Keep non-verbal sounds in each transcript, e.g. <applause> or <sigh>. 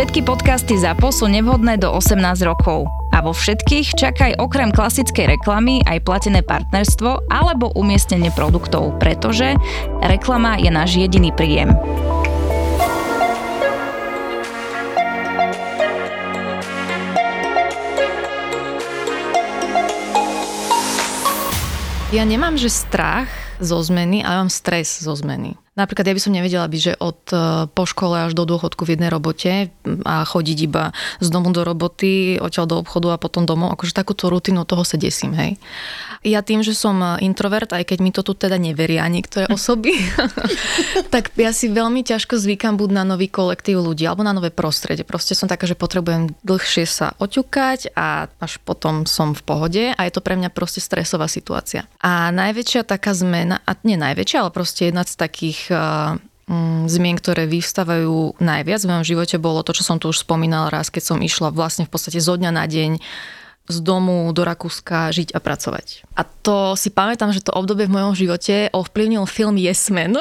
Všetky podcasty ZAPO sú nevhodné do 18 rokov. A vo všetkých čakaj okrem klasickej reklamy aj platené partnerstvo alebo umiestnenie produktov, pretože reklama je náš jediný príjem. Ja nemám, že strach zo zmeny, ale mám stres zo zmeny. Napríklad ja by som nevedela byť, že od e, po škole až do dôchodku v jednej robote a chodiť iba z domu do roboty, odtiaľ do obchodu a potom domov. Akože takúto rutinu toho sa desím, hej. Ja tým, že som e, introvert, aj keď mi to tu teda neveria niektoré <laughs> osoby, <laughs> tak ja si veľmi ťažko zvykam buď na nový kolektív ľudí alebo na nové prostredie. Proste som taká, že potrebujem dlhšie sa oťukať a až potom som v pohode a je to pre mňa proste stresová situácia. A najväčšia taká zmena, a nie najväčšia, ale proste jedna z takých mm, zmien, ktoré vyvstávajú najviac v mojom živote, bolo to, čo som tu už spomínala raz, keď som išla vlastne v podstate zo dňa na deň z domu do Rakúska žiť a pracovať. A to si pamätám, že to obdobie v mojom živote ovplyvnil film Yes Man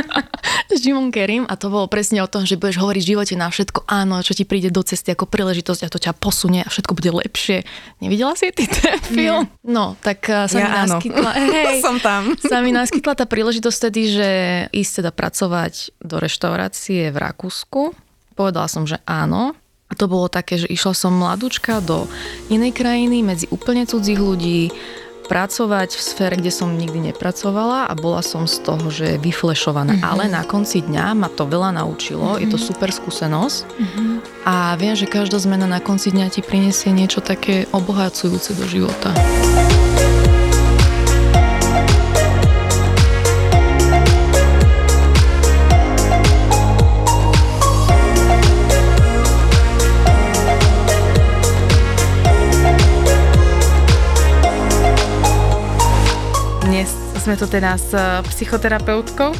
<laughs> s Jimom Kerim a to bolo presne o tom, že budeš hovoriť v živote na všetko áno, čo ti príde do cesty ako príležitosť a to ťa posunie a všetko bude lepšie. Nevidela si ty ten film? Nie. No, tak uh, sa ja mi naskytla, <laughs> hej, som tam. <laughs> sa mi naskytla tá príležitosť tedy, že ísť teda pracovať do reštaurácie v Rakúsku. Povedala som, že áno, to bolo také, že išla som mladúčka do inej krajiny medzi úplne cudzích ľudí, pracovať v sfére, kde som nikdy nepracovala a bola som z toho, že vyflešovaná. Mm-hmm. Ale na konci dňa ma to veľa naučilo, mm-hmm. je to mhm. super skúsenosť mm-hmm. a viem, že každá zmena na konci dňa ti prinesie niečo také obohacujúce do života. Sme tu teda s eh, psychoterapeutkou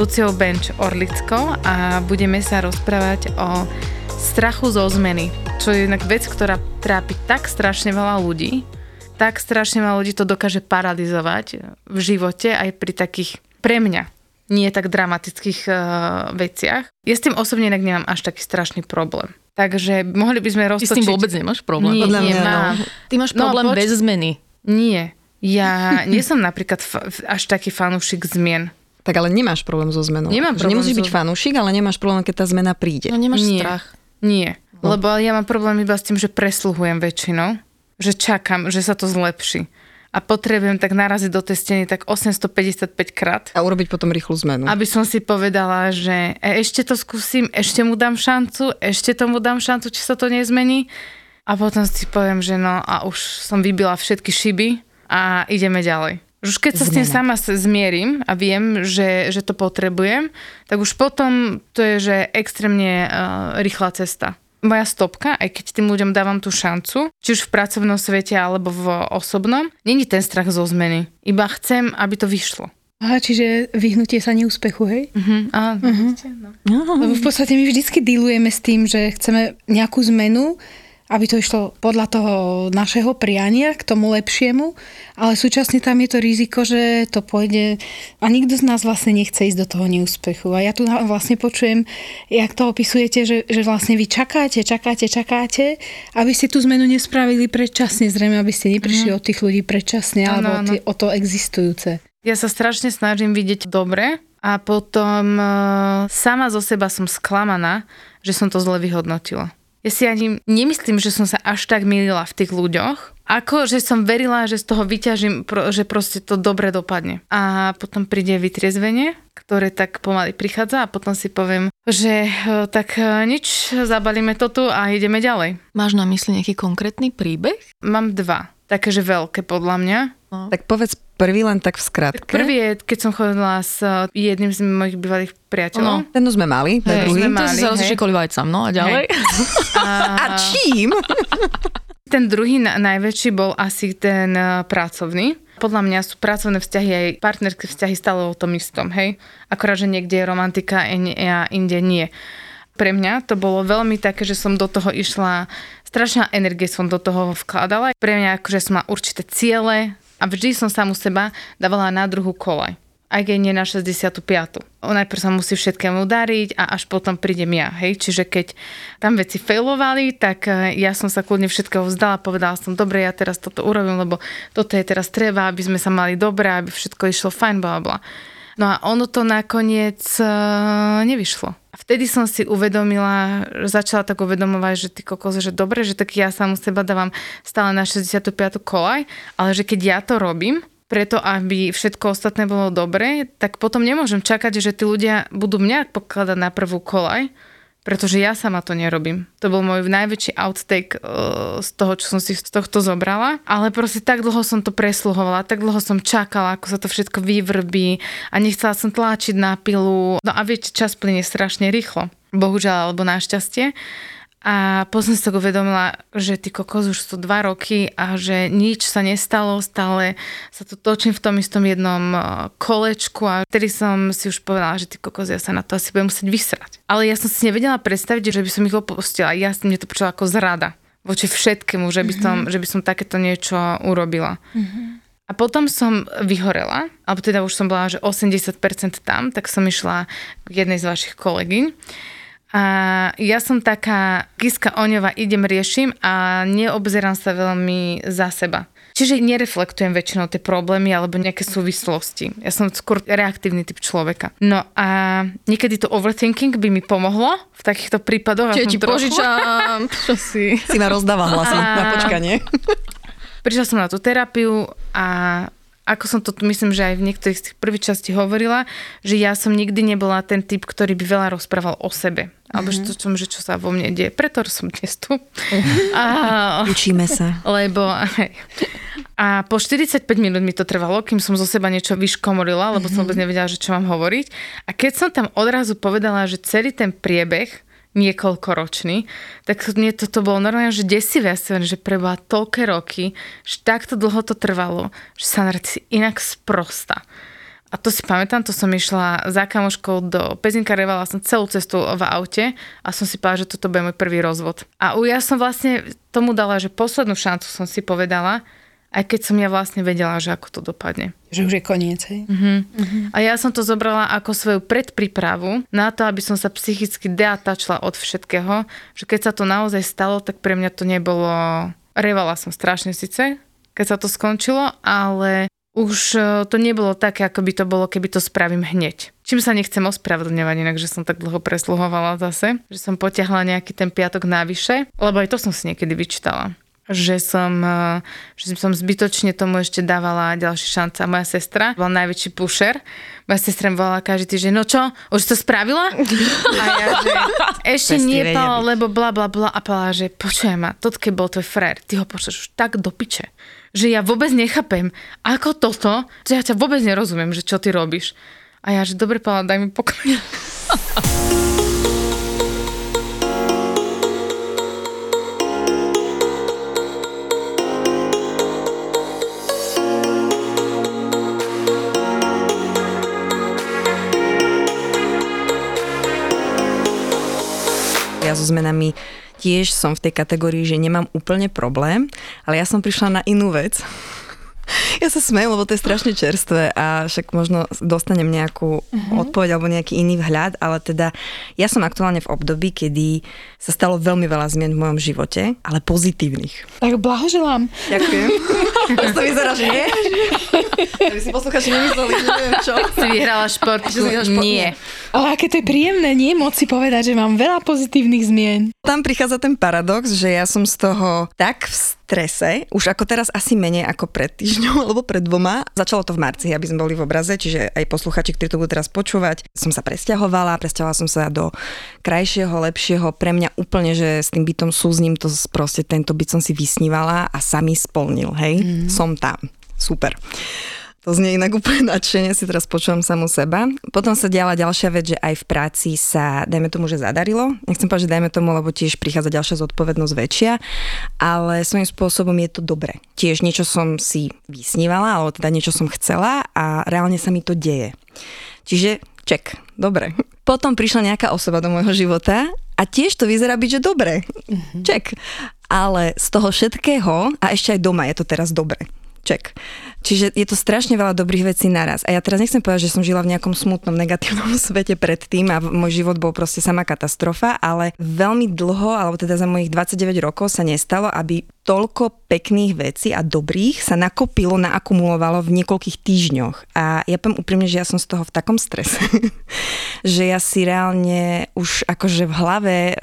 Luciou Benč Orlickou a budeme sa rozprávať o strachu zo zmeny, čo je jednak vec, ktorá trápi tak strašne veľa ľudí, tak strašne veľa ľudí to dokáže paralizovať v živote aj pri takých, pre mňa, nie tak dramatických uh, veciach. Ja s tým osobne inak nemám až taký strašný problém. Takže mohli by sme roztočiť... Ty s tým vôbec nemáš problém? Nie, Podľa mňa, mám. No. Ty máš no, problém no, poč- bez zmeny. Nie. Ja nie som napríklad fa- až taký fanúšik zmien. Tak ale nemáš problém so zmenou. Nemám problém Nemusíš so... byť fanúšik, ale nemáš problém, keď tá zmena príde. No nemáš Nie. strach. Nie. No. Lebo ja mám problém iba s tým, že presluhujem väčšinou. Že čakám, že sa to zlepší. A potrebujem tak naraziť do tej steny tak 855 krát. A urobiť potom rýchlu zmenu. Aby som si povedala, že e, ešte to skúsim, ešte mu dám šancu, ešte tomu dám šancu, či sa to nezmení. A potom si poviem, že no a už som vybila všetky šiby a ideme ďalej. Už keď sa Zmena. s tým sama zmierim a viem, že, že to potrebujem, tak už potom to je, že extrémne uh, rýchla cesta. Moja stopka, aj keď tým ľuďom dávam tú šancu, či už v pracovnom svete alebo v osobnom, není ten strach zo zmeny. Iba chcem, aby to vyšlo. Aha, čiže vyhnutie sa neúspechu, hej? Uh-huh. Á, uh-huh. No. Lebo v podstate my vždycky dealujeme s tým, že chceme nejakú zmenu, aby to išlo podľa toho našeho priania k tomu lepšiemu, ale súčasne tam je to riziko, že to pôjde a nikto z nás vlastne nechce ísť do toho neúspechu. A ja tu vlastne počujem, jak to opisujete, že, že vlastne vy čakáte, čakáte, čakáte, aby ste tú zmenu nespravili predčasne, zrejme, aby ste neprišli mm. od tých ľudí predčasne ano, alebo ano. o to existujúce. Ja sa strašne snažím vidieť dobre a potom uh, sama zo seba som sklamaná, že som to zle vyhodnotila ja si ani nemyslím, že som sa až tak milila v tých ľuďoch, ako že som verila, že z toho vyťažím, že proste to dobre dopadne. A potom príde vytriezvenie, ktoré tak pomaly prichádza a potom si poviem, že e, tak e, nič, zabalíme to tu a ideme ďalej. Máš na mysli nejaký konkrétny príbeh? Mám dva, také, že veľké podľa mňa. No. Tak povedz prvý len tak v skratke. prvý je, keď som chodila s eh, jedným z mojich bývalých priateľov. Ten už sme mali, ten Hej, druhý. sme To mali, si sa hej. rozšikoli vajcam, no a ďalej. <laughs> A čím? <laughs> Ten druhý na, najväčší bol asi ten uh, pracovný. Podľa mňa sú pracovné vzťahy aj partnerské vzťahy stále o tom istom, hej? Akorát, že niekde je romantika a nie- a inde nie. Pre mňa to bolo veľmi také, že som do toho išla, strašná energie som do toho vkladala. Pre mňa akože som mala určité ciele a vždy som samu seba dávala na druhú kolaj. Aj keď nie na 65. Najprv sa musí všetkému dariť a až potom prídem ja, hej. Čiže keď tam veci failovali, tak eh, ja som sa kľudne všetkého vzdala, povedala som, dobre, ja teraz toto urobím, lebo toto je teraz treba, aby sme sa mali dobre, aby všetko išlo fajn, bla bla. No a ono to nakoniec uh, nevyšlo. Vtedy som si uvedomila, začala tak uvedomovať, že ty kokos, že dobre, že tak ja samu seba dávam stále na 65. kolaj, ale že keď ja to robím, preto aby všetko ostatné bolo dobré, tak potom nemôžem čakať, že tí ľudia budú mňa pokladať na prvú kolaj, pretože ja sama to nerobím. To bol môj najväčší outtake uh, z toho, čo som si z tohto zobrala. Ale proste tak dlho som to presluhovala, tak dlho som čakala, ako sa to všetko vyvrbí a nechcela som tlačiť na pilu. No a viete, čas plyne strašne rýchlo. Bohužiaľ, alebo našťastie. A potom som tak uvedomila, že ty kokos už sú dva roky a že nič sa nestalo, stále sa tu točím v tom istom jednom eh, kolečku a vtedy som si už povedala, že ty kokos, ja sa na to asi budem musieť vysrať. Ale ja som si nevedela predstaviť, že by som ich opustila. Ja som mne to počula ako zrada voči všetkému, že by som, mm-hmm. že by som takéto niečo urobila. Mm-hmm. A potom som vyhorela, alebo teda už som bola, že 80% tam, tak som išla k jednej z vašich kolegyň. A ja som taká kiska oňova, idem, riešim a neobzerám sa veľmi za seba. Čiže nereflektujem väčšinou tie problémy alebo nejaké súvislosti. Ja som skôr reaktívny typ človeka. No a niekedy to overthinking by mi pomohlo v takýchto prípadoch. Čiže ti trochu. požičam, <laughs> čo si... Si ma rozdáva hlasy na počkanie. Prišla som na tú terapiu a ako som to myslím, že aj v niektorých z tých prvých častí hovorila, že ja som nikdy nebola ten typ, ktorý by veľa rozprával o sebe. Alebo že to, čo, že čo sa vo mne deje. Preto som dnes tu. <laughs> A, Učíme sa. <laughs> lebo hej. A po 45 minút mi to trvalo, kým som zo seba niečo vyškomorila, lebo som vôbec nevedela, že čo mám hovoriť. A keď som tam odrazu povedala, že celý ten priebeh niekoľkoročný, tak mne toto bolo normálne, že desivé, že preboha toľké roky, že takto dlho to trvalo, že sa si inak sprosta. A to si pamätám, to som išla za kamoškou do Pezinka, revala som celú cestu v aute a som si povedala, že toto bude môj prvý rozvod. A ja som vlastne tomu dala, že poslednú šancu som si povedala, aj keď som ja vlastne vedela, že ako to dopadne. Že už je koniec, hej? A ja som to zobrala ako svoju predprípravu na to, aby som sa psychicky deatačla od všetkého, že keď sa to naozaj stalo, tak pre mňa to nebolo... Revala som strašne síce, keď sa to skončilo, ale už e, to nebolo také, ako by to bolo, keby to spravím hneď. Čím sa nechcem ospravedlňovať, inak, že som tak dlho presluhovala zase, že som potiahla nejaký ten piatok navyše, lebo aj to som si niekedy vyčítala že som, eh, že som zbytočne tomu ešte dávala ďalšie šance. A moja sestra bola najväčší pusher. Moja sestra volala každý týždeň, no čo, už to spravila? A ja, že ešte Cesty nie, lebo bla bla bla. A Paula, že počujem ma, toto keď bol tvoj frér, ty ho pošleš už tak do piče, že ja vôbec nechápem, ako toto, že ja ťa vôbec nerozumiem, že čo ty robíš. A ja, že dobre, Paula, daj mi pokoj. <laughs> So zmenami tiež som v tej kategórii, že nemám úplne problém, ale ja som prišla na inú vec. <laughs> Ja sa smejem, lebo to je strašne čerstvé a však možno dostanem nejakú uh-huh. odpoveď alebo nejaký iný vhľad, ale teda ja som aktuálne v období, kedy sa stalo veľmi veľa zmien v mojom živote, ale pozitívnych. Tak blahoželám. Ďakujem. <laughs> to vyzerá, že nie? <laughs> Aby si posluchači nemysleli, že neviem čo. Si vyhrala šport. Že vyhrala šport, Nie. Ale aké to je príjemné, nie? Moc si povedať, že mám veľa pozitívnych zmien. Tam prichádza ten paradox, že ja som z toho tak v strese, už ako teraz asi menej ako pred týždňom <laughs> alebo pred dvoma. Začalo to v marci, aby sme boli v obraze, čiže aj posluchači, ktorí to budú teraz počúvať, som sa presťahovala, presťahovala som sa do krajšieho, lepšieho, pre mňa úplne, že s tým bytom súzním, to proste tento byt som si vysnívala a sa mi splnil, hej, mm. som tam. Super. To znie inak úplne nadšenie, si teraz počúvam samú seba. Potom sa diala ďalšia vec, že aj v práci sa, dajme tomu, že zadarilo. Nechcem povedať, že dajme tomu, lebo tiež prichádza ďalšia zodpovednosť väčšia, ale svojím spôsobom je to dobre. Tiež niečo som si vysnívala, alebo teda niečo som chcela a reálne sa mi to deje. Čiže ček, dobre. Potom prišla nejaká osoba do môjho života a tiež to vyzerá byť, že dobre. Mm-hmm. Ček. Ale z toho všetkého, a ešte aj doma je to teraz dobre. Ček. Čiže je to strašne veľa dobrých vecí naraz. A ja teraz nechcem povedať, že som žila v nejakom smutnom, negatívnom <laughs> svete predtým a môj život bol proste sama katastrofa, ale veľmi dlho, alebo teda za mojich 29 rokov sa nestalo, aby toľko pekných vecí a dobrých sa nakopilo, naakumulovalo v niekoľkých týždňoch. A ja poviem úprimne, že ja som z toho v takom strese, <laughs> že ja si reálne už akože v hlave e,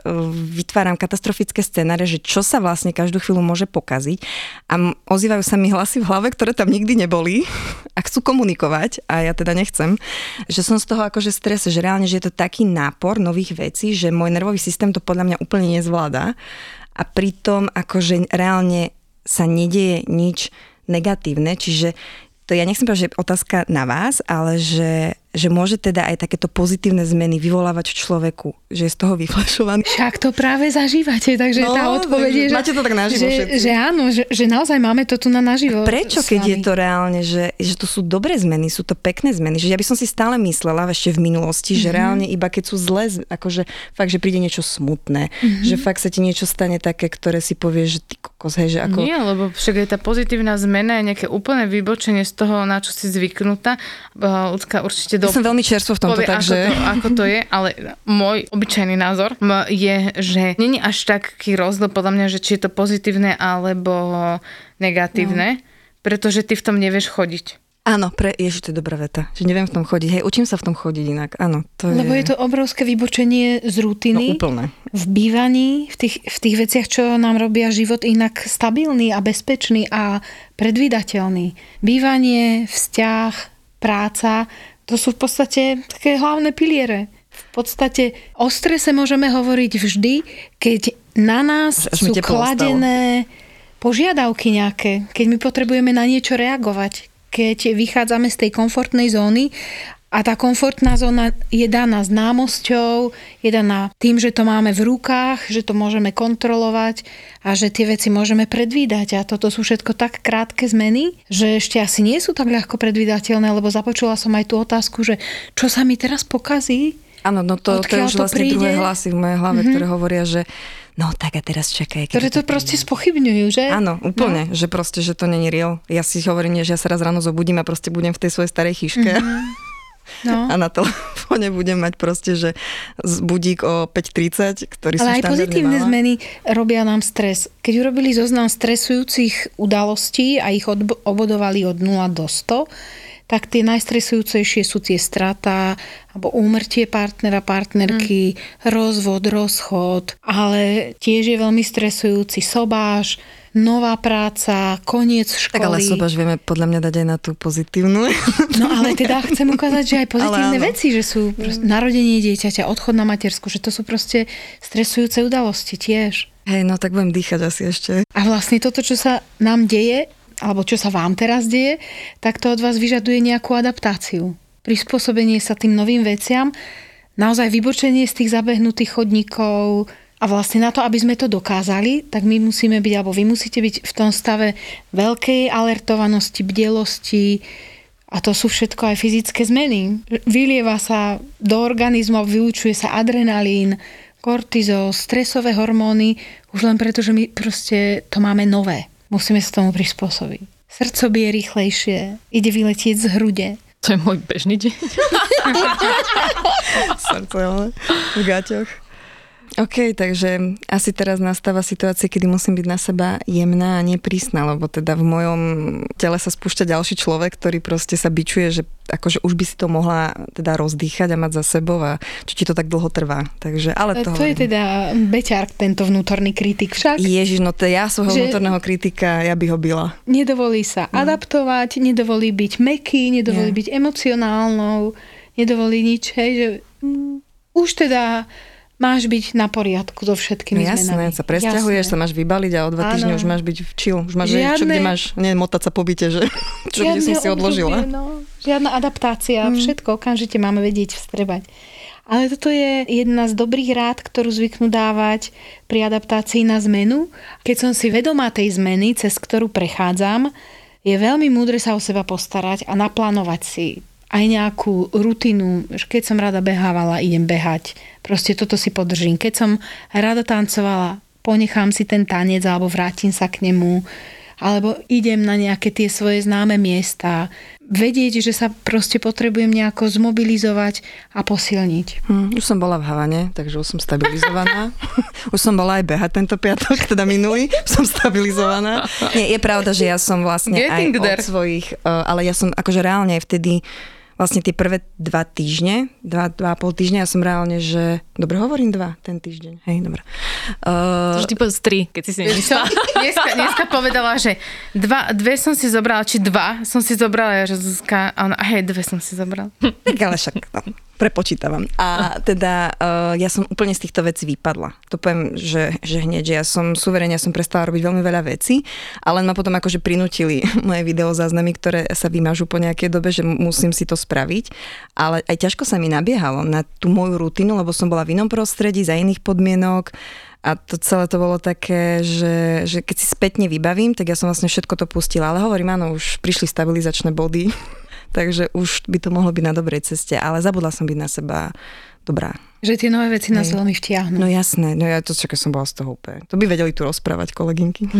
vytváram katastrofické scenáre, že čo sa vlastne každú chvíľu môže pokaziť. A ozývajú sa mi hlasy v hlave, ktoré tam nikdy neboli <laughs> a chcú komunikovať a ja teda nechcem, že som z toho akože strese, že reálne, že je to taký nápor nových vecí, že môj nervový systém to podľa mňa úplne nezvláda a pritom akože reálne sa nedieje nič negatívne, čiže to ja nechcem povedať, že otázka na vás, ale že že môže teda aj takéto pozitívne zmeny vyvolávať v človeku, že je z toho vyflašovaný. Však to práve zažívate, takže no, tá odpoveď je, že, máte to tak naživo že, že áno, že, že naozaj máme to tu na naživo. A prečo, keď je to reálne, že, že to sú dobré zmeny, sú to pekné zmeny, že ja by som si stále myslela ešte v minulosti, mm-hmm. že mhm. reálne iba keď sú zlé, akože fakt, že príde niečo smutné, mm-hmm. že fakt sa ti niečo stane také, ktoré si povie, že ty kokos, hej, že ako... Nie, lebo však je tá pozitívna zmena, je nejaké úplné vybočenie z toho, na čo si zvyknutá. Ľudská určite do... Ja som veľmi čerstvo v tomto, povie, takže... Ako to, ako to je, ale môj obyčajný názor je, že není až taký rozdiel podľa mňa, že či je to pozitívne alebo negatívne, no. pretože ty v tom nevieš chodiť. Áno, pre, ježiš, to je dobrá veta, že neviem v tom chodiť. Hej, učím sa v tom chodiť inak, áno. To Lebo je... je to obrovské vybočenie z rutiny. No úplne. V bývaní, v tých, v tých veciach, čo nám robia život inak stabilný a bezpečný a predvídateľný. Bývanie, vzťah, práca, to sú v podstate také hlavné piliere. V podstate o strese môžeme hovoriť vždy, keď na nás Až sú kladené požiadavky nejaké, keď my potrebujeme na niečo reagovať, keď vychádzame z tej komfortnej zóny a tá komfortná zóna je daná známosťou, je daná tým, že to máme v rukách, že to môžeme kontrolovať a že tie veci môžeme predvídať. A toto sú všetko tak krátke zmeny, že ešte asi nie sú tak ľahko predvídateľné, lebo započula som aj tú otázku, že čo sa mi teraz pokazí, Áno, no to, to je už vlastne príde? druhé hlasy v mojej hlave, mm-hmm. ktoré hovoria, že no tak a teraz čakaj. Ktoré to, to proste spochybňujú, že? Áno, úplne, no. že proste, že to není real. Ja si hovorím, že ja sa raz ráno zobudím a proste budem v tej svojej starej chyške. Mm-hmm. <laughs> No. A na telefóne budem mať proste, že budík o 5.30, ktorý Ale aj pozitívne mala. zmeny robia nám stres. Keď urobili zoznam stresujúcich udalostí a ich obodovali od 0 do 100, tak tie najstresujúcejšie sú tie strata alebo úmrtie partnera, partnerky, mm. rozvod, rozchod, ale tiež je veľmi stresujúci sobáš, nová práca, koniec školy. Tak ale sobaž vieme podľa mňa dať aj na tú pozitívnu. No ale teda chcem ukázať, že aj <laughs> pozitívne veci, že sú proste, narodenie dieťaťa, odchod na matersku, že to sú proste stresujúce udalosti tiež. Hej, no tak budem dýchať asi ešte. A vlastne toto, čo sa nám deje, alebo čo sa vám teraz deje, tak to od vás vyžaduje nejakú adaptáciu. Prispôsobenie sa tým novým veciam, naozaj vybočenie z tých zabehnutých chodníkov, a vlastne na to, aby sme to dokázali, tak my musíme byť, alebo vy musíte byť v tom stave veľkej alertovanosti, bdelosti, a to sú všetko aj fyzické zmeny. Vylieva sa do organizmu, vylučuje sa adrenalín, kortizol, stresové hormóny, už len preto, že my proste to máme nové. Musíme sa tomu prispôsobiť. Srdco bije rýchlejšie, ide vyletieť z hrude. To je môj bežný deň. <laughs> Srdce, ale v gaťoch. OK, takže asi teraz nastáva situácia, kedy musím byť na seba jemná a neprísna, lebo teda v mojom tele sa spúšťa ďalší človek, ktorý proste sa bičuje, že akože už by si to mohla teda rozdýchať a mať za sebou a čo ti to tak dlho trvá. Takže, ale to, to je teda beťar, tento vnútorný kritik však. Ježiš, no to ja svojho vnútorného kritika, ja by ho byla. Nedovolí sa no. adaptovať, nedovolí byť meký, nedovolí Nie. byť emocionálnou, nedovolí nič, hej, že mm, už teda máš byť na poriadku so všetkými No jasné, zmenami. sa presťahuješ, Jasné. sa máš vybaliť a o dva týždne už máš byť v chill. Už máš, Žiadne... čo, kde máš, nie, motať sa po byte, že <laughs> čo kde som si odložila. obdobie, no. Žiadna adaptácia, mm. všetko okamžite máme vedieť vstrebať. Ale toto je jedna z dobrých rád, ktorú zvyknú dávať pri adaptácii na zmenu. Keď som si vedomá tej zmeny, cez ktorú prechádzam, je veľmi múdre sa o seba postarať a naplánovať si aj nejakú rutinu, keď som rada behávala, idem behať. Proste toto si podržím. Keď som rada tancovala, ponechám si ten tanec alebo vrátim sa k nemu alebo idem na nejaké tie svoje známe miesta. Vedieť, že sa proste potrebujem nejako zmobilizovať a posilniť. Hm, už som bola v Havane, takže už som stabilizovaná. <laughs> už som bola aj behať tento piatok, teda minulý, som stabilizovaná. Nie, je pravda, že ja som vlastne Getting aj there. od svojich, uh, ale ja som akože reálne vtedy vlastne tie prvé dva týždne, dva, dva a pol týždňa, ja som reálne, že... Dobre hovorím dva, ten týždeň. Hej, dobre. Uh, ty povedz tri, keď si si nemyslela. <laughs> Dneska, dneska povedala, že dva, dve som si zobrala, či dva som si zobrala, ja, že Zuzka, a ona, hej, dve som si zobrala. Tak ale však, no, prepočítavam. A teda uh, ja som úplne z týchto vecí vypadla. To poviem, že, že hneď, že ja som suverene, ja som prestala robiť veľmi veľa vecí, ale ma potom akože prinútili <laughs> moje videozáznamy, ktoré sa vymažú po nejakej dobe, že musím si to spraviť. Ale aj ťažko sa mi nabiehalo na tú moju rutinu, lebo som bola v inom prostredí, za iných podmienok. A to celé to bolo také, že, že keď si spätne vybavím, tak ja som vlastne všetko to pustila. Ale hovorím, áno, už prišli stabilizačné body, <laughs> takže už by to mohlo byť na dobrej ceste, ale zabudla som byť na seba dobrá. Že tie nové veci nás Hej. veľmi vtiahnu. No jasné, no ja to čakaj, som bola z toho úplne. To by vedeli tu rozprávať kolegynky.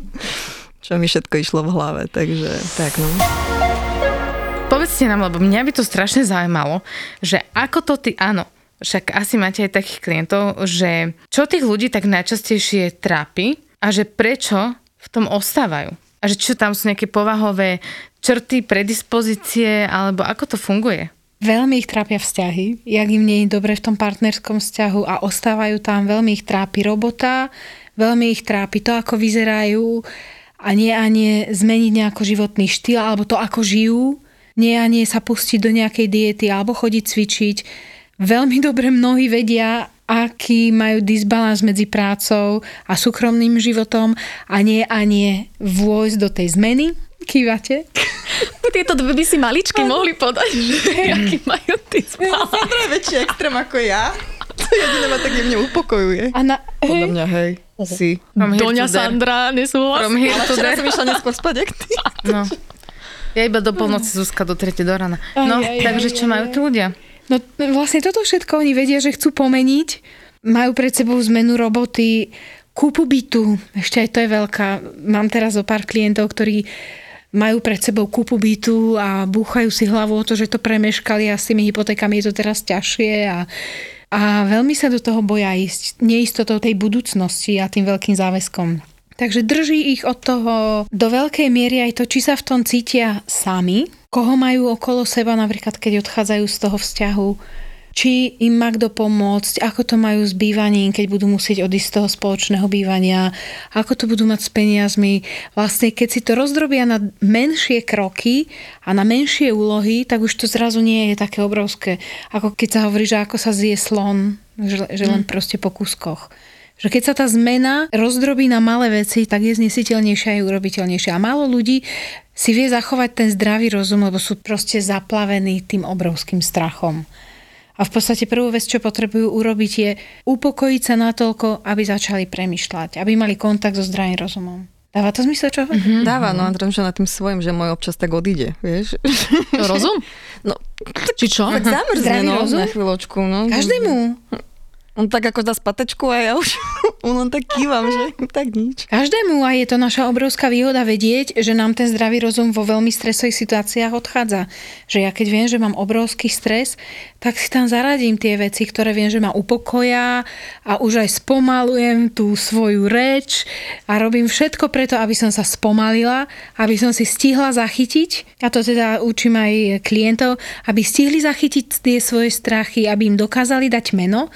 <laughs> Čo mi všetko išlo v hlave, takže tak no. Povedzte nám, lebo mňa by to strašne zaujímalo, že ako to ty, áno, však asi máte aj takých klientov, že čo tých ľudí tak najčastejšie trápi a že prečo v tom ostávajú. A že čo tam sú nejaké povahové črty, predispozície, alebo ako to funguje? Veľmi ich trápia vzťahy, jak im nie je dobre v tom partnerskom vzťahu a ostávajú tam, veľmi ich trápi robota, veľmi ich trápi to, ako vyzerajú a nie a nie zmeniť nejako životný štýl alebo to, ako žijú, nie a nie sa pustiť do nejakej diety alebo chodiť cvičiť. Veľmi <laughs> dobre mnohí vedia, aký majú disbalans medzi prácou a súkromným životom a nie a nie vôjsť do tej zmeny. Kývate? <laughs> Tieto dve by si maličky mohli podať, že <laughs> aký majú ty Sandra je väčší extrém ako ja. To jediné ma tak jemne upokojuje. A na, Podľa mňa, hej, si. Doňa. Sandra, nesúhlas. From here to there. som išla neskôr spať, jak ty. No. Ja iba do polnoci, Zuzka, do 3 do rána. No, Aj, aj, takže čo aj, majú aj. tí ľudia? No vlastne toto všetko oni vedia, že chcú pomeniť. Majú pred sebou zmenu roboty, kúpu bytu. Ešte aj to je veľká. Mám teraz o pár klientov, ktorí majú pred sebou kúpu bytu a búchajú si hlavu o to, že to premeškali a s tými hypotékami je to teraz ťažšie a, a veľmi sa do toho boja ísť neistotou tej budúcnosti a tým veľkým záväzkom. Takže drží ich od toho do veľkej miery aj to, či sa v tom cítia sami, koho majú okolo seba, napríklad keď odchádzajú z toho vzťahu, či im má kto pomôcť, ako to majú s bývaním, keď budú musieť odísť z toho spoločného bývania, ako to budú mať s peniazmi. Vlastne keď si to rozdrobia na menšie kroky a na menšie úlohy, tak už to zrazu nie je také obrovské, ako keď sa hovorí, že ako sa zje slon, že, že len proste po kúskoch. Že keď sa tá zmena rozdrobí na malé veci, tak je znesiteľnejšia a urobiteľnejšia. A málo ľudí si vie zachovať ten zdravý rozum, lebo sú proste zaplavení tým obrovským strachom. A v podstate prvú vec, čo potrebujú urobiť, je upokojiť sa natoľko, aby začali premyšľať, aby mali kontakt so zdravým rozumom. Dáva to zmysel, čo? Mm-hmm. Dáva, no a že nad tým svojim, že môj občas tak odíde, vieš. Rozum? <laughs> No, Či čo? tak zamrzne, Zdravý no, rozum? na chvíľočku, no. Každému. On tak ako dá spatečku a ja už <laughs> on len tak kývam, že <laughs> tak nič. Každému a je to naša obrovská výhoda vedieť, že nám ten zdravý rozum vo veľmi stresových situáciách odchádza. Že ja keď viem, že mám obrovský stres, tak si tam zaradím tie veci, ktoré viem, že ma upokoja a už aj spomalujem tú svoju reč a robím všetko preto, aby som sa spomalila, aby som si stihla zachytiť, a to teda učím aj klientov, aby stihli zachytiť tie svoje strachy, aby im dokázali dať meno,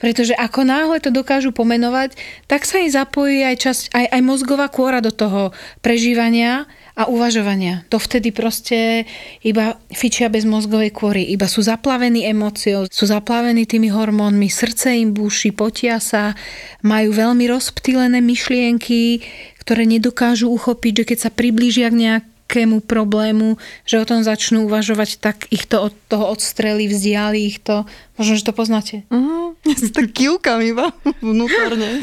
pretože ako náhle to dokážu pomenovať, tak sa im zapojí aj, časť, aj, aj mozgová kôra do toho prežívania a uvažovania. Dovtedy proste iba fičia bez mozgovej kôry, iba sú zaplavení emóciou, sú zaplavení tými hormónmi, srdce im búši, potia sa, majú veľmi rozptýlené myšlienky, ktoré nedokážu uchopiť, že keď sa priblížia k nejakému problému, že o tom začnú uvažovať, tak ich to od toho odstreli, vzdiali ich to. Možno, že to poznáte. Uh-huh. Ja si tak kývkam iba vnútorne. <laughs>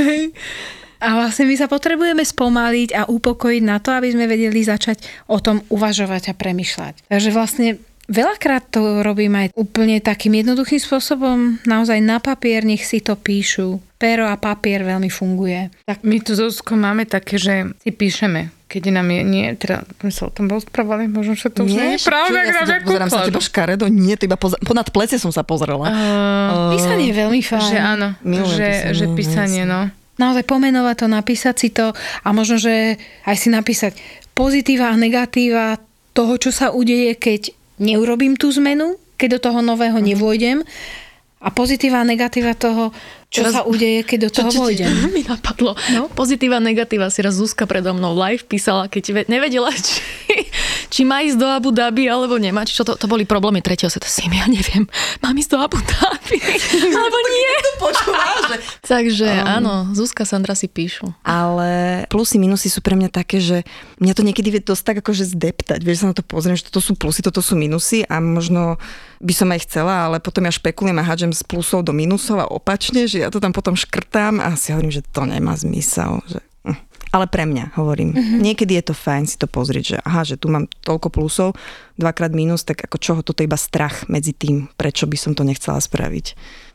A vlastne my sa potrebujeme spomaliť a upokojiť na to, aby sme vedeli začať o tom uvažovať a premyšľať. Takže vlastne Veľakrát to robím aj úplne takým jednoduchým spôsobom, naozaj na papier, nech si to píšu. Pero a papier veľmi funguje. Tak my tu Zuzko máme také, že si píšeme, keď nám je, nie, teda my sa o tom rozprávali, možno, že to už nie, nie je pravda, ja sa pozerám sa teba škaredo, nie, to iba poza, ponad plece som sa pozrela. Uh, uh, písanie je veľmi fajn. Že áno, Milujem že, písanie, že písanie, no. Naozaj pomenovať to, napísať si to a možno, že aj si napísať pozitíva a negatíva toho, čo sa udeje, keď neurobím tú zmenu, keď do toho nového nevôjdem. A pozitíva a negatíva toho, čo Teraz, sa udeje, keď do toho vojdem. Mi napadlo. No? Pozitíva, negatíva si raz Zuzka predo mnou live písala, keď nevedela, <laughs> či, či má ísť do Abu Dhabi alebo nemá. Či čo to, to boli problémy tretieho sveta. Sim, ja neviem. Mám ísť do Abu Dhabi <laughs> alebo nie. Takže um, áno, Zuzka, Sandra si píšu. Ale plusy, minusy sú pre mňa také, že mňa to niekedy vie dosť tak akože zdeptať. Vieš, sa na to pozriem, že toto sú plusy, toto sú minusy a možno by som aj chcela, ale potom ja špekulujem a hádžem z plusov do minusov a opačne, že ja to tam potom škrtám a si hovorím, že to nemá zmysel. Že ale pre mňa, hovorím. Mm-hmm. Niekedy je to fajn si to pozrieť, že aha, že tu mám toľko plusov, dvakrát mínus, tak ako čoho toto iba strach medzi tým, prečo by som to nechcela spraviť.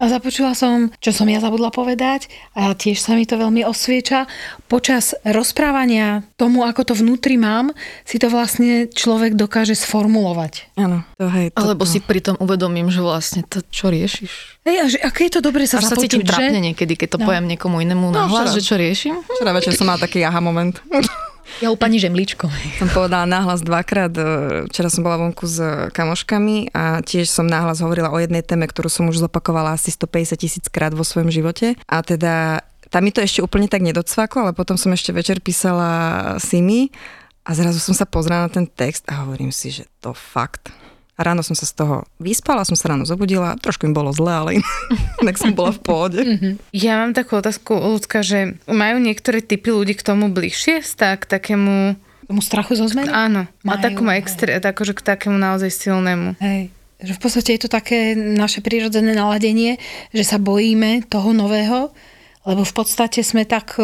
A započula som, čo som ja zabudla povedať a tiež sa mi to veľmi osvieča. Počas rozprávania tomu, ako to vnútri mám, si to vlastne človek dokáže sformulovať. Áno, to hej. To, Alebo si pri tom uvedomím, že vlastne to, čo riešiš. Hej, a že aké je to dobre sa Až započuť, sa cítim trápne niekedy, keď to no. poviem niekomu inému na no, hlas, že čo riešim. Včera večer som mal taký aha moment. <laughs> Ja u pani Žemličko. Som povedala náhlas dvakrát. E, včera som bola vonku s kamoškami a tiež som náhlas hovorila o jednej téme, ktorú som už zopakovala asi 150 tisíc krát vo svojom živote. A teda tam mi to ešte úplne tak nedocvaklo, ale potom som ešte večer písala Simi a zrazu som sa pozrela na ten text a hovorím si, že to fakt Ráno som sa z toho vyspala, som sa ráno zobudila, trošku im bolo zle, ale inak <laughs> som bola v pohode. Mhm. Ja mám takú otázku, ľudská, že majú niektoré typy ľudí k tomu bližšie, tak takému... Tomu strachu zo zmeny? Áno, majú, a takomu extré, akože k takému naozaj silnému. Hej. Že v podstate je to také naše prírodzené naladenie, že sa bojíme toho nového, lebo v podstate sme tak e,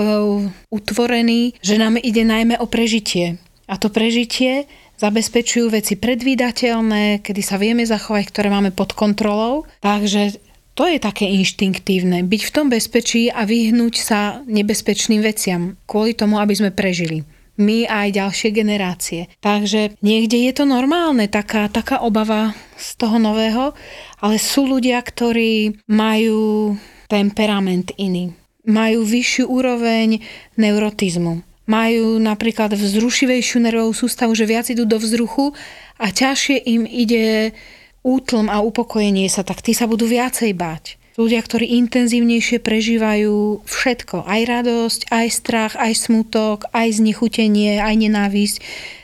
utvorení, že nám ide najmä o prežitie. A to prežitie zabezpečujú veci predvídateľné, kedy sa vieme zachovať, ktoré máme pod kontrolou. Takže to je také inštinktívne, byť v tom bezpečí a vyhnúť sa nebezpečným veciam, kvôli tomu, aby sme prežili my aj ďalšie generácie. Takže niekde je to normálne, taká, taká obava z toho nového, ale sú ľudia, ktorí majú temperament iný. Majú vyššiu úroveň neurotizmu majú napríklad vzrušivejšiu nervovú sústavu, že viac idú do vzruchu a ťažšie im ide útlm a upokojenie sa, tak tí sa budú viacej báť. Ľudia, ktorí intenzívnejšie prežívajú všetko, aj radosť, aj strach, aj smutok, aj znechutenie, aj nenávisť,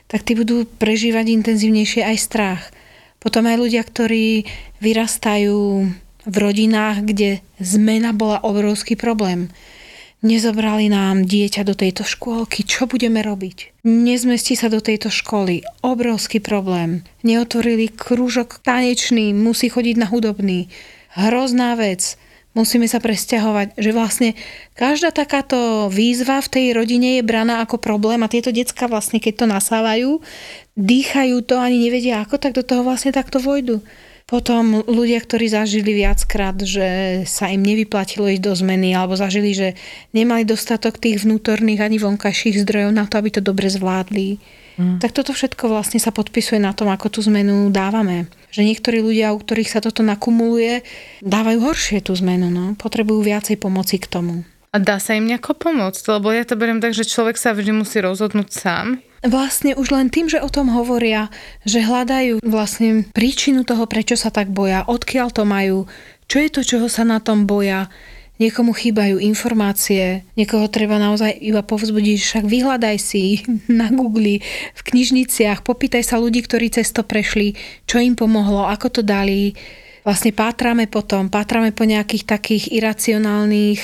tak tí budú prežívať intenzívnejšie aj strach. Potom aj ľudia, ktorí vyrastajú v rodinách, kde zmena bola obrovský problém Nezobrali nám dieťa do tejto škôlky, čo budeme robiť? Nezmestí sa do tejto školy, obrovský problém. Neotvorili krúžok tanečný, musí chodiť na hudobný. Hrozná vec. Musíme sa presťahovať, že vlastne každá takáto výzva v tej rodine je braná ako problém a tieto decka vlastne, keď to nasávajú, dýchajú to, ani nevedia ako, tak do toho vlastne takto vojdu. Potom ľudia, ktorí zažili viackrát, že sa im nevyplatilo ísť do zmeny, alebo zažili, že nemali dostatok tých vnútorných ani vonkajších zdrojov na to, aby to dobre zvládli. Mm. Tak toto všetko vlastne sa podpisuje na tom, ako tú zmenu dávame. Že niektorí ľudia, u ktorých sa toto nakumuluje, dávajú horšie tú zmenu. No? Potrebujú viacej pomoci k tomu. A dá sa im nejako pomôcť? Lebo ja to beriem tak, že človek sa vždy musí rozhodnúť sám vlastne už len tým, že o tom hovoria, že hľadajú vlastne príčinu toho, prečo sa tak boja, odkiaľ to majú, čo je to, čoho sa na tom boja, Niekomu chýbajú informácie, niekoho treba naozaj iba povzbudiť, však vyhľadaj si <laughs> na Google, v knižniciach, popýtaj sa ľudí, ktorí cez to prešli, čo im pomohlo, ako to dali. Vlastne pátrame potom, pátrame po nejakých takých iracionálnych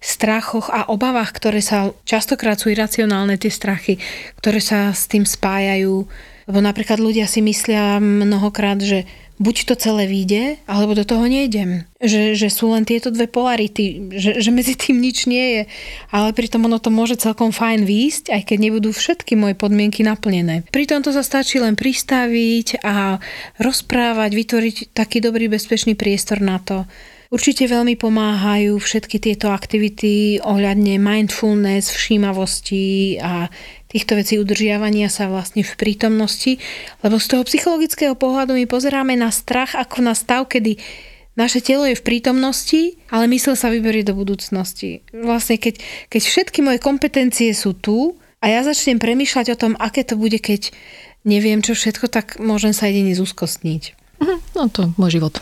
strachoch a obavách, ktoré sa, častokrát sú iracionálne tie strachy, ktoré sa s tým spájajú. Lebo napríklad ľudia si myslia mnohokrát, že buď to celé vyjde, alebo do toho nejdem. Že, že sú len tieto dve polarity, že, že medzi tým nič nie je. Ale pritom ono to môže celkom fajn výjsť, aj keď nebudú všetky moje podmienky naplnené. Pri tomto sa stačí len pristaviť a rozprávať, vytvoriť taký dobrý bezpečný priestor na to. Určite veľmi pomáhajú všetky tieto aktivity ohľadne mindfulness, všímavosti a týchto vecí udržiavania sa vlastne v prítomnosti, lebo z toho psychologického pohľadu my pozeráme na strach ako na stav, kedy naše telo je v prítomnosti, ale mysl sa vyberie do budúcnosti. Vlastne keď, keď všetky moje kompetencie sú tu a ja začnem premýšľať o tom, aké to bude, keď neviem čo všetko, tak môžem sa jedine zúskostniť. Mhm, no to môj život.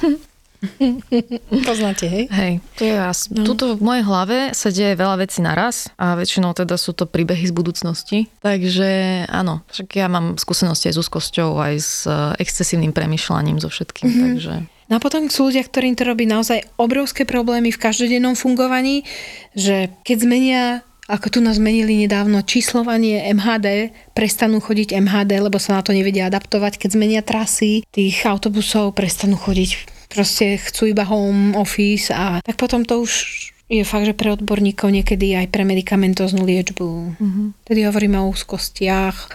<laughs> Poznáte, hej? Hej, to je jas. No. Tuto v mojej hlave sa deje veľa vecí naraz a väčšinou teda sú to príbehy z budúcnosti. Takže áno, však ja mám skúsenosti aj s úzkosťou, aj s eh, excesívnym premyšľaním so všetkým, mm-hmm. takže... No a potom sú ľudia, ktorým to robí naozaj obrovské problémy v každodennom fungovaní, že keď zmenia ako tu nás zmenili nedávno číslovanie MHD, prestanú chodiť MHD, lebo sa na to nevedia adaptovať. Keď zmenia trasy tých autobusov, prestanú chodiť proste chcú iba home office a tak potom to už je fakt, že pre odborníkov niekedy aj pre medicamentóznu liečbu. Mm-hmm. Tedy hovoríme o úzkostiach,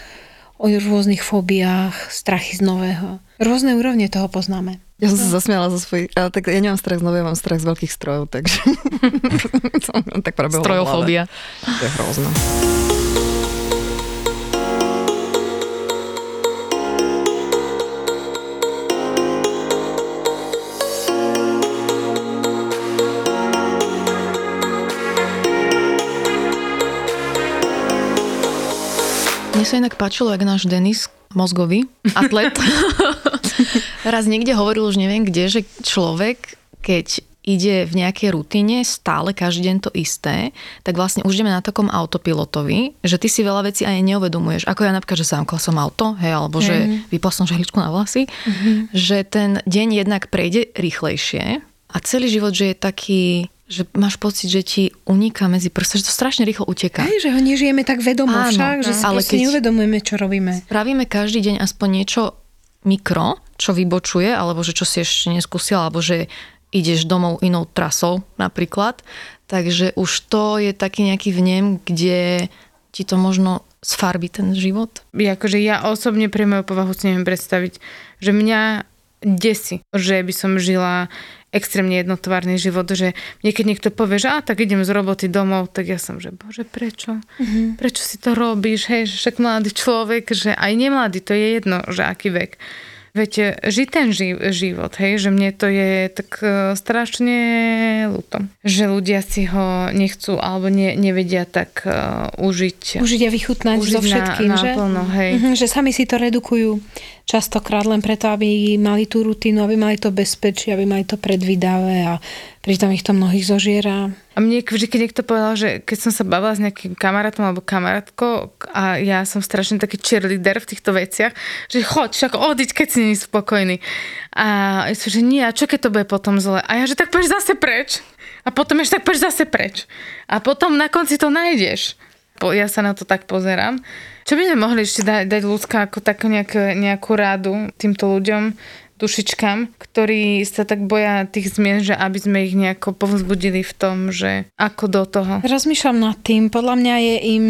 o rôznych fóbiách, strachy z nového. Rôzne úrovne toho poznáme. Ja som sa zasmiala zo svojich, ale tak ja nemám strach z nového, mám strach z veľkých strojov, takže <laughs> tak Strojofóbia. To je hrozné. Mne sa inak páčilo, jak náš Denis, mozgový atlet, <laughs> raz niekde hovoril, už neviem kde, že človek, keď ide v nejakej rutine stále každý deň to isté, tak vlastne už ideme na takom autopilotovi, že ty si veľa vecí aj neuvedomuješ. Ako ja napríklad, že zamkla som auto, hej, alebo že vypla som žehličku na vlasy, mm-hmm. že ten deň jednak prejde rýchlejšie a celý život, že je taký že máš pocit, že ti uniká medzi prstom, že to strašne rýchlo uteká. Hej, že ho nežijeme tak vedomo Áno, však, že si ale keď neuvedomujeme, čo robíme. Spravíme každý deň aspoň niečo mikro, čo vybočuje, alebo že čo si ešte neskúsil, alebo že ideš domov inou trasou napríklad. Takže už to je taký nejaký vnem, kde ti to možno sfarbi ten život. Ja, akože ja osobne pre moju povahu si neviem predstaviť, že mňa desi, že by som žila extrémne jednotvárny život, že niekedy niekto povie, že a tak idem z roboty domov, tak ja som, že bože, prečo? Mm-hmm. Prečo si to robíš? Hej, že však mladý človek, že aj nemladý, to je jedno, že aký vek. Viete, žiť ten ži- život, hej, že mne to je tak uh, strašne ľúto. Že ľudia si ho nechcú alebo ne, nevedia tak uh, užiť. Užiť a vychutnať užiť so všetkým, na, že? Naplno, hej. Uh-huh, že sami si to redukujú častokrát len preto, aby mali tú rutinu, aby mali to bezpečie, aby mali to predvydavé a pritom ich to mnohých zožiera. A mne vždy, keď niekto povedal, že keď som sa bavila s nejakým kamarátom alebo kamarátkou a ja som strašne taký cheerleader v týchto veciach, že choď, však odiť, keď si není spokojný. A ja som, že nie, a čo keď to bude potom zle? A ja, že tak poď zase preč. A potom ešte tak poď zase preč. A potom na konci to nájdeš. Ja sa na to tak pozerám. Čo by sme mohli ešte dať, dať ľudská ako takú nejak, nejakú rádu týmto ľuďom, dušičkám, ktorí sa tak boja tých zmien, že aby sme ich nejako povzbudili v tom, že ako do toho. Rozmýšľam nad tým. Podľa mňa je im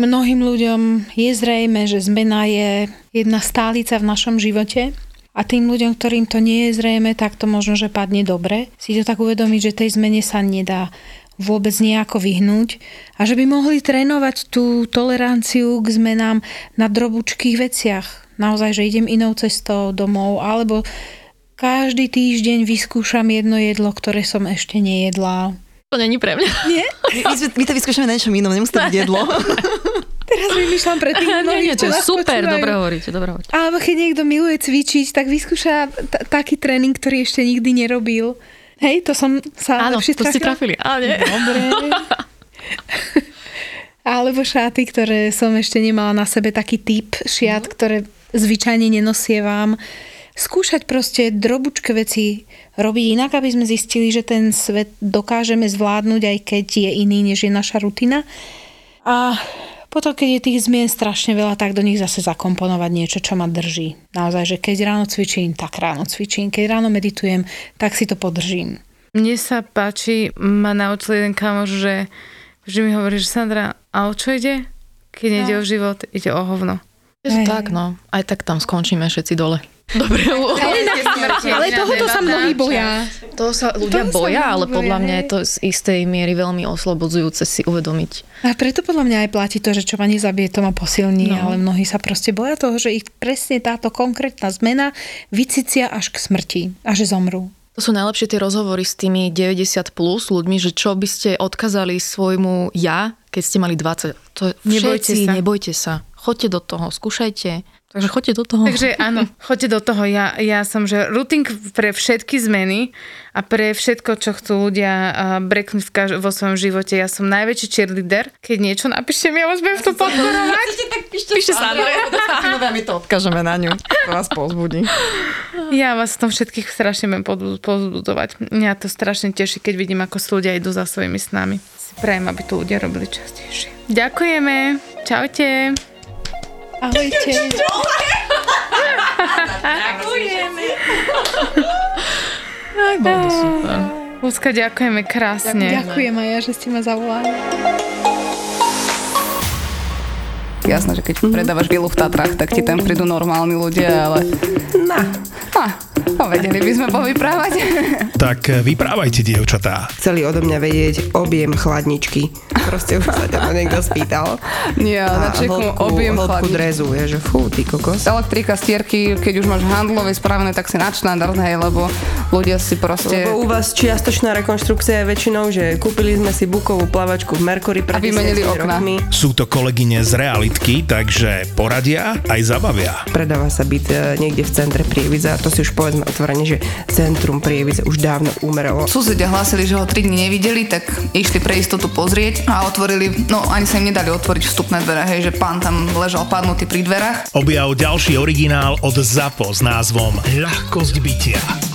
mnohým ľuďom je zrejme, že zmena je jedna stálica v našom živote. A tým ľuďom, ktorým to nie je zrejme, tak to možno, že padne dobre. Si to tak uvedomiť, že tej zmene sa nedá vôbec nejako vyhnúť a že by mohli trénovať tú toleranciu k zmenám na drobučkých veciach. Naozaj, že idem inou cestou domov alebo každý týždeň vyskúšam jedno jedlo, ktoré som ešte nejedla. To není pre mňa. Nie? My, my to vyskúšame na niečom inom, nemusí to byť jedlo. <laughs> Teraz vymýšľam pre tých mnohých, <laughs> nie, nie, to je super, dobre hovoríte, dobre hovoríte. Alebo keď niekto miluje cvičiť, tak vyskúša t- taký tréning, ktorý ešte nikdy nerobil Hej, to som sa Áno, lepšie to ste trafila. trafili. Ale Dobre. <laughs> Alebo šaty, ktoré som ešte nemala na sebe taký typ šiat, ktoré zvyčajne nenosievam. Skúšať proste drobučké veci robiť inak, aby sme zistili, že ten svet dokážeme zvládnuť, aj keď je iný, než je naša rutina. A potom, keď je tých zmien strašne veľa, tak do nich zase zakomponovať niečo, čo ma drží. Naozaj, že keď ráno cvičím, tak ráno cvičím. Keď ráno meditujem, tak si to podržím. Mne sa páči, ma naučil jeden kamoš, že vždy mi hovorí, že Sandra, a o čo ide? Keď nejde o život, ide o hovno. je to tak, no. Aj tak tam skončíme všetci dole. Dobre, Ale tohoto sa mnohí boja. to sa ľudia To sa boja, ľudia ale boja, podľa mňa je to z istej miery veľmi oslobodzujúce si uvedomiť. A preto podľa mňa aj platí to, že čo ma nezabije, to ma posilní, no. ale mnohí sa proste boja toho, že ich presne táto konkrétna zmena vycicia až k smrti a že zomrú. To sú najlepšie tie rozhovory s tými 90 plus ľuďmi, že čo by ste odkazali svojmu ja, keď ste mali 20. To je Nebojte všetci, sa. nebojte sa. Choďte do toho, skúšajte. Takže choďte do toho. Takže áno, choďte do toho. Ja, ja som, že routing pre všetky zmeny a pre všetko, čo chcú ľudia breknúť v kaž- vo svojom živote. Ja som najväčší cheerleader. Keď niečo napíšte mi, ja vás budem v tom <laughs> podporovať. Píšte sa, my to odkážeme na ňu. To vás pozbudí. Ja vás v tom všetkých strašne budem povzbudzovať. Mňa to strašne teší, keď vidím, ako si ľudia idú za svojimi snami. Si prajem, aby to ľudia robili častejšie. Ďakujeme. Čaute. Ahojte. Bolo to super. Lúska, ďakujeme krásne. Ďakujem aj ja, že ste ma zavolali. Jasné, že keď predávaš vilu v Tatrách, tak ti tam prídu normálni ľudia, ale... Na, no vedeli by sme povyprávať. <laughs> Tak eh, vyprávajte, dievčatá. chceli odo mňa vedieť objem chladničky. Proste už sa ťa to niekto spýtal. Nie, na čeku objem chladničky. drezu, je, že fú, ty kokos. Elektrika, stierky, keď už máš handlové spravené, tak si na štandard, hej, lebo ľudia si proste... Lebo u vás čiastočná rekonštrukcia je väčšinou, že kúpili sme si bukovú plavačku v Mercury pred A vymenili 10 okná. rokmi. Sú to kolegyne z realitky, takže poradia aj zabavia. Predáva sa byt e, niekde v centre Prievidza, to si už povedzme otvorene, že centrum Prievidze už dávno umrelo. Susedia hlásili, že ho 3 dní nevideli, tak išli pre istotu pozrieť a otvorili, no ani sa im nedali otvoriť vstupné dvere, hej, že pán tam ležal padnutý pri dverách. Objav ďalší originál od ZAPO s názvom Ľahkosť bytia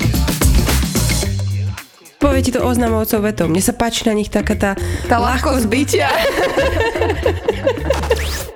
povie ti to oznamovcov vetom. Mne sa páči na nich taká tá, tá ľahkosť bytia. <laughs>